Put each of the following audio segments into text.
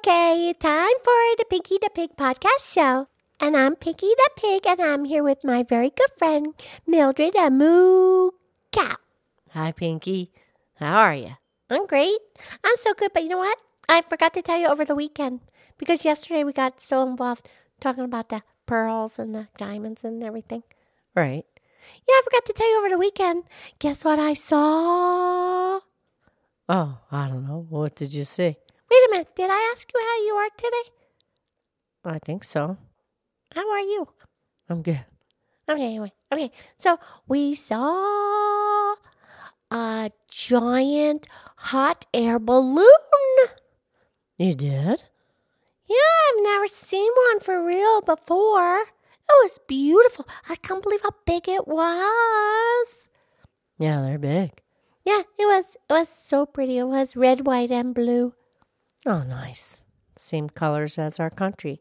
Okay, time for the Pinky the Pig podcast show. And I'm Pinky the Pig, and I'm here with my very good friend, Mildred the Moo Cow. Hi, Pinky. How are you? I'm great. I'm so good, but you know what? I forgot to tell you over the weekend because yesterday we got so involved talking about the pearls and the diamonds and everything. Right. Yeah, I forgot to tell you over the weekend. Guess what I saw? Oh, I don't know. What did you see? Did I ask you how you are today? I think so. How are you? I'm good. Okay, anyway. Okay, so we saw a giant hot air balloon. You did? Yeah, I've never seen one for real before. It was beautiful. I can't believe how big it was. Yeah, they're big. Yeah, it was. It was so pretty. It was red, white, and blue. Oh, nice. Same colors as our country,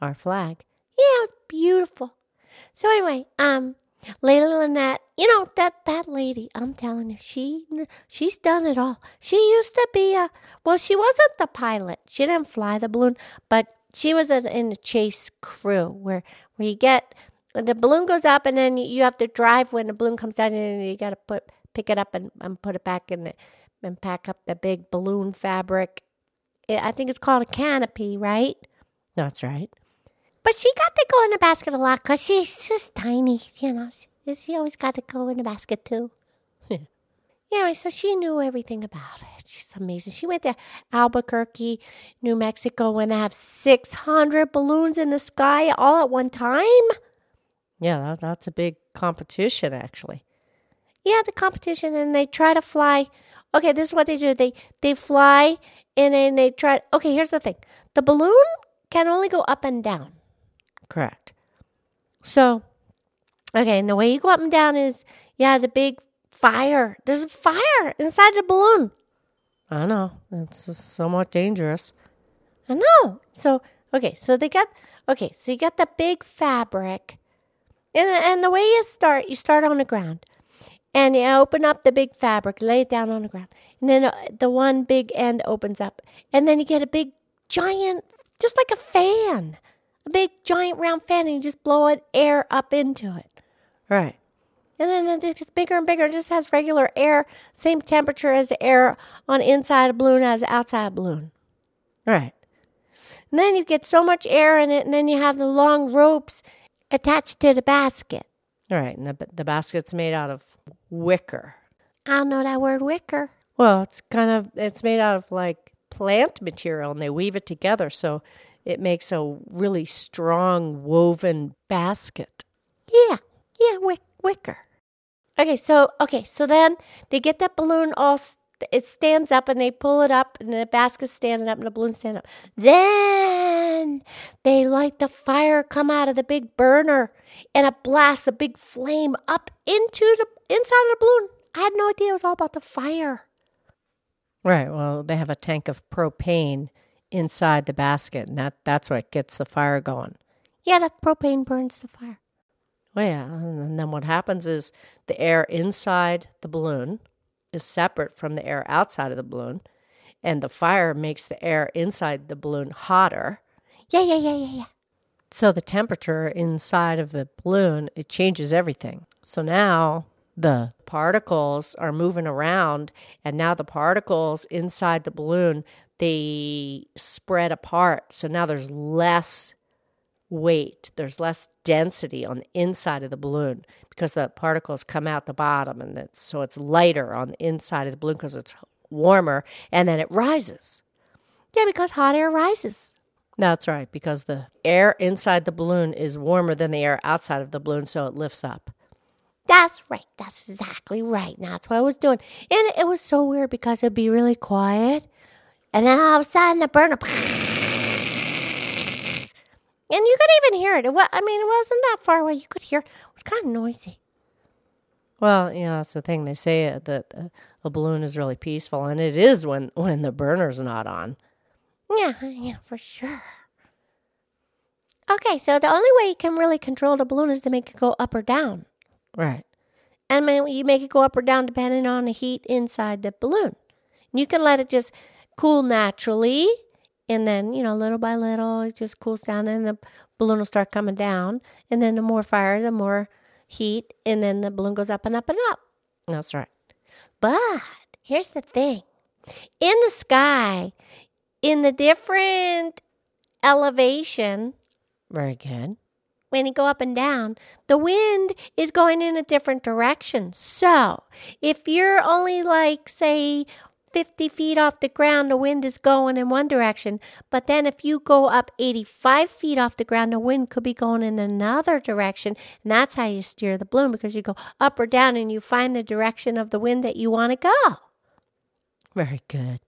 our flag. Yeah, it was beautiful. So anyway, um, Layla Lynette, you know that that lady. I'm telling you, she she's done it all. She used to be a well, she wasn't the pilot. She didn't fly the balloon, but she was in, in the chase crew where where you get the balloon goes up and then you have to drive when the balloon comes down and you got to put pick it up and, and put it back in the, and pack up the big balloon fabric. I think it's called a canopy, right? That's right. But she got to go in the basket a lot because she's just tiny, you know. She, she always got to go in the basket too. Yeah. Yeah, so she knew everything about it. She's amazing. She went to Albuquerque, New Mexico, when they have 600 balloons in the sky all at one time. Yeah, that, that's a big competition, actually. Yeah, the competition, and they try to fly. Okay, this is what they do. They they fly, and then they try. Okay, here's the thing: the balloon can only go up and down. Correct. So, okay, and the way you go up and down is, yeah, the big fire. There's a fire inside the balloon. I know. It's somewhat dangerous. I know. So, okay, so they got, okay, so you got the big fabric. And, and the way you start, you start on the ground. And you open up the big fabric, lay it down on the ground. And then uh, the one big end opens up. And then you get a big, giant, just like a fan a big giant round fan and you just blow it air up into it. Right. And then it gets bigger and bigger. It just has regular air, same temperature as the air on inside a balloon as outside a balloon. Right. And then you get so much air in it, and then you have the long ropes attached to the basket. Right. And the, the basket's made out of wicker. I don't know that word wicker. Well, it's kind of, it's made out of like plant material and they weave it together. So it makes a really strong woven basket. Yeah, yeah, wick, wicker. Okay, so okay, so then they get that balloon all it stands up and they pull it up and the basket's standing up and the balloon's standing up. Then they light the fire come out of the big burner and it blasts a big flame up into the inside of the balloon. I had no idea it was all about the fire. Right. Well, they have a tank of propane inside the basket, and that, that's what gets the fire going. Yeah, the propane burns the fire. Well, yeah, and then what happens is the air inside the balloon is separate from the air outside of the balloon, and the fire makes the air inside the balloon hotter. Yeah, yeah, yeah, yeah, yeah. So the temperature inside of the balloon, it changes everything. So now the particles are moving around and now the particles inside the balloon they spread apart. So now there's less weight, there's less density on the inside of the balloon because the particles come out the bottom, and so it's lighter on the inside of the balloon because it's warmer, and then it rises. Yeah, because hot air rises. That's right, because the air inside the balloon is warmer than the air outside of the balloon, so it lifts up. That's right. That's exactly right. And that's what I was doing. And it was so weird because it'd be really quiet and then all of a sudden, the burner. And you could even hear it. it was, I mean, it wasn't that far away. You could hear it. was kind of noisy. Well, you know, that's the thing. They say that a balloon is really peaceful, and it is when, when the burner's not on. Yeah, yeah, for sure. Okay, so the only way you can really control the balloon is to make it go up or down. Right. And you make it go up or down depending on the heat inside the balloon. You can let it just cool naturally, And then, you know, little by little, it just cools down and the balloon will start coming down. And then the more fire, the more heat. And then the balloon goes up and up and up. That's right. But here's the thing in the sky, in the different elevation, Very good. when you go up and down, the wind is going in a different direction. So if you're only like, say, 50 feet off the ground, the wind is going in one direction. But then if you go up 85 feet off the ground, the wind could be going in another direction. And that's how you steer the balloon because you go up or down and you find the direction of the wind that you want to go. Very good.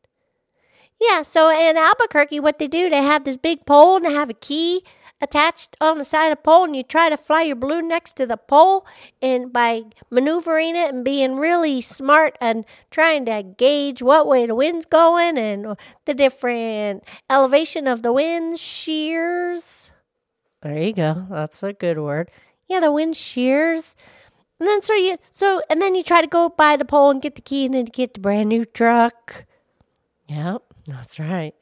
Yeah, so in Albuquerque, what they do, they have this big pole and they have a key attached on the side of the pole, and you try to fly your balloon next to the pole, and by maneuvering it and being really smart and trying to gauge what way the wind's going and the different elevation of the wind shears. There you go. That's a good word. Yeah, the wind shears. And then so you so and then you try to go by the pole and get the key and then get the brand new truck. Yep, that's right.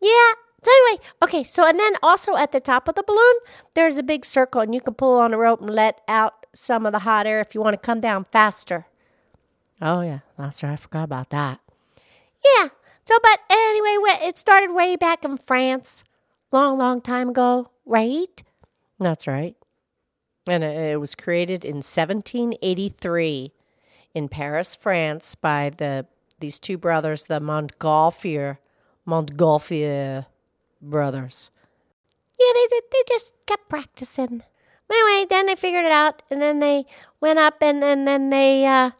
Yeah. So anyway, okay. So and then also at the top of the balloon, there's a big circle, and you can pull on a rope and let out some of the hot air if you want to come down faster. Oh, yeah, that's right. I forgot about that. Yeah. So, but anyway, it started way back in France, long, long time ago, right? That's right. And it, it was created in 1783 in Paris, France, by the these two brothers, the Montgolfier, Montgolfier brothers. Yeah, they did. They just kept practicing. Anyway, then they figured it out, and then they went up, and, and then they uh,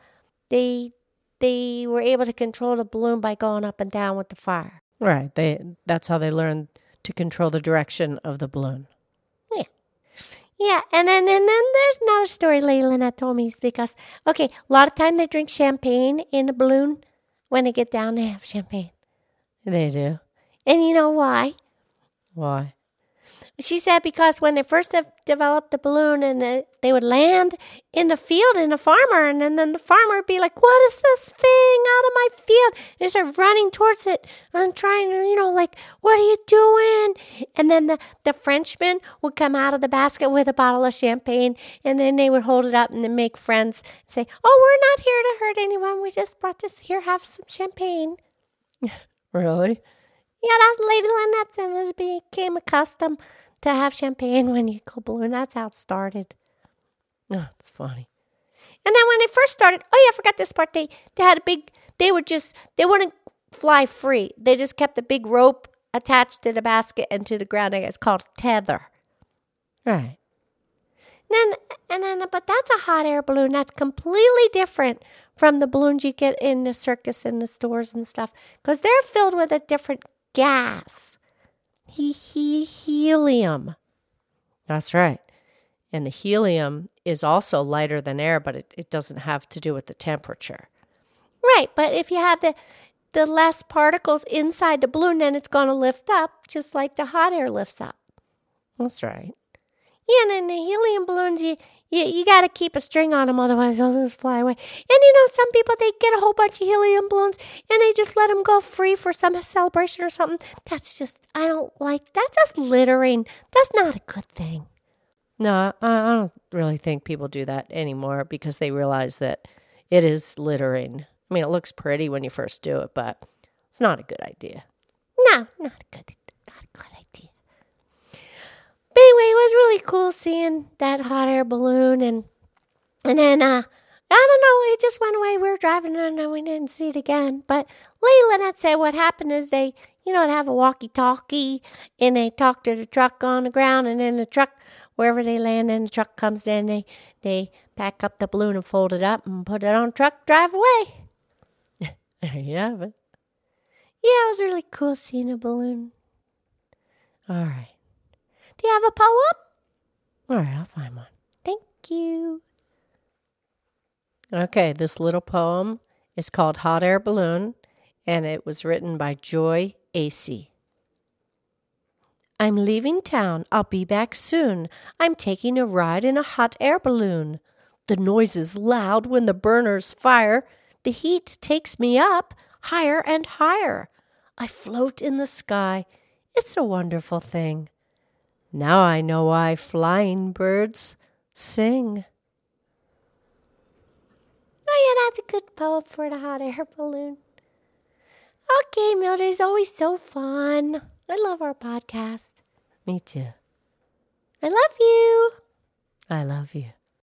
they they were able to control the balloon by going up and down with the fire. Right. They that's how they learned to control the direction of the balloon. Yeah, Yeah, and then and then there's another story Lynette told me because okay, a lot of time they drink champagne in a balloon. When they get down, they have champagne, They do. and you know why? Why? She said because when they first de- developed the balloon and uh, they would land in the field in a farmer, and then, then the farmer would be like, What is this thing out of my field? And start running towards it and trying to, you know, like, What are you doing? And then the, the Frenchman would come out of the basket with a bottle of champagne, and then they would hold it up and then make friends and say, Oh, we're not here to hurt anyone. We just brought this here, have some champagne. Really? Yeah, that's Lady Lynette and became accustomed to have champagne when you go balloon. That's how it started. Oh, it's funny. And then when they first started, oh yeah, I forgot this part. They they had a big. They would just they wouldn't fly free. They just kept a big rope attached to the basket and to the ground. I guess called tether. Right. Then and then, but that's a hot air balloon. That's completely different from the balloons you get in the circus and the stores and stuff because they're filled with a different gas. He, he, helium. That's right. And the helium is also lighter than air, but it, it doesn't have to do with the temperature. Right, but if you have the the less particles inside the balloon, then it's going to lift up just like the hot air lifts up. That's right. Yeah, and then the helium balloons, you you, you got to keep a string on them, otherwise they'll just fly away. And you know, some people they get a whole bunch of helium balloons and they just let them go free for some celebration or something. That's just I don't like. That's just littering. That's not a good thing. No, I, I don't really think people do that anymore because they realize that it is littering. I mean, it looks pretty when you first do it, but it's not a good idea. No, not a good, not a good idea. But anyway, it was really cool seeing that hot air balloon, and and then uh, I don't know, it just went away. We were driving and then we didn't see it again. But Lady Lynette said what happened is they, you know, have a walkie-talkie, and they talk to the truck on the ground, and then the truck, wherever they land, and the truck comes in, they they pack up the balloon and fold it up and put it on the truck, drive away. There you have it. Yeah, it was really cool seeing a balloon. All right. Do you have a poem? All right, I'll find one. Thank you. Okay, this little poem is called Hot Air Balloon, and it was written by Joy Acey. I'm leaving town. I'll be back soon. I'm taking a ride in a hot air balloon. The noise is loud when the burners fire. The heat takes me up higher and higher. I float in the sky It's a wonderful thing. Now I know why flying birds sing. Oh, yeah, that's a good poem for the hot air balloon. Okay, Mildred, it's always so fun. I love our podcast. Me too. I love you. I love you.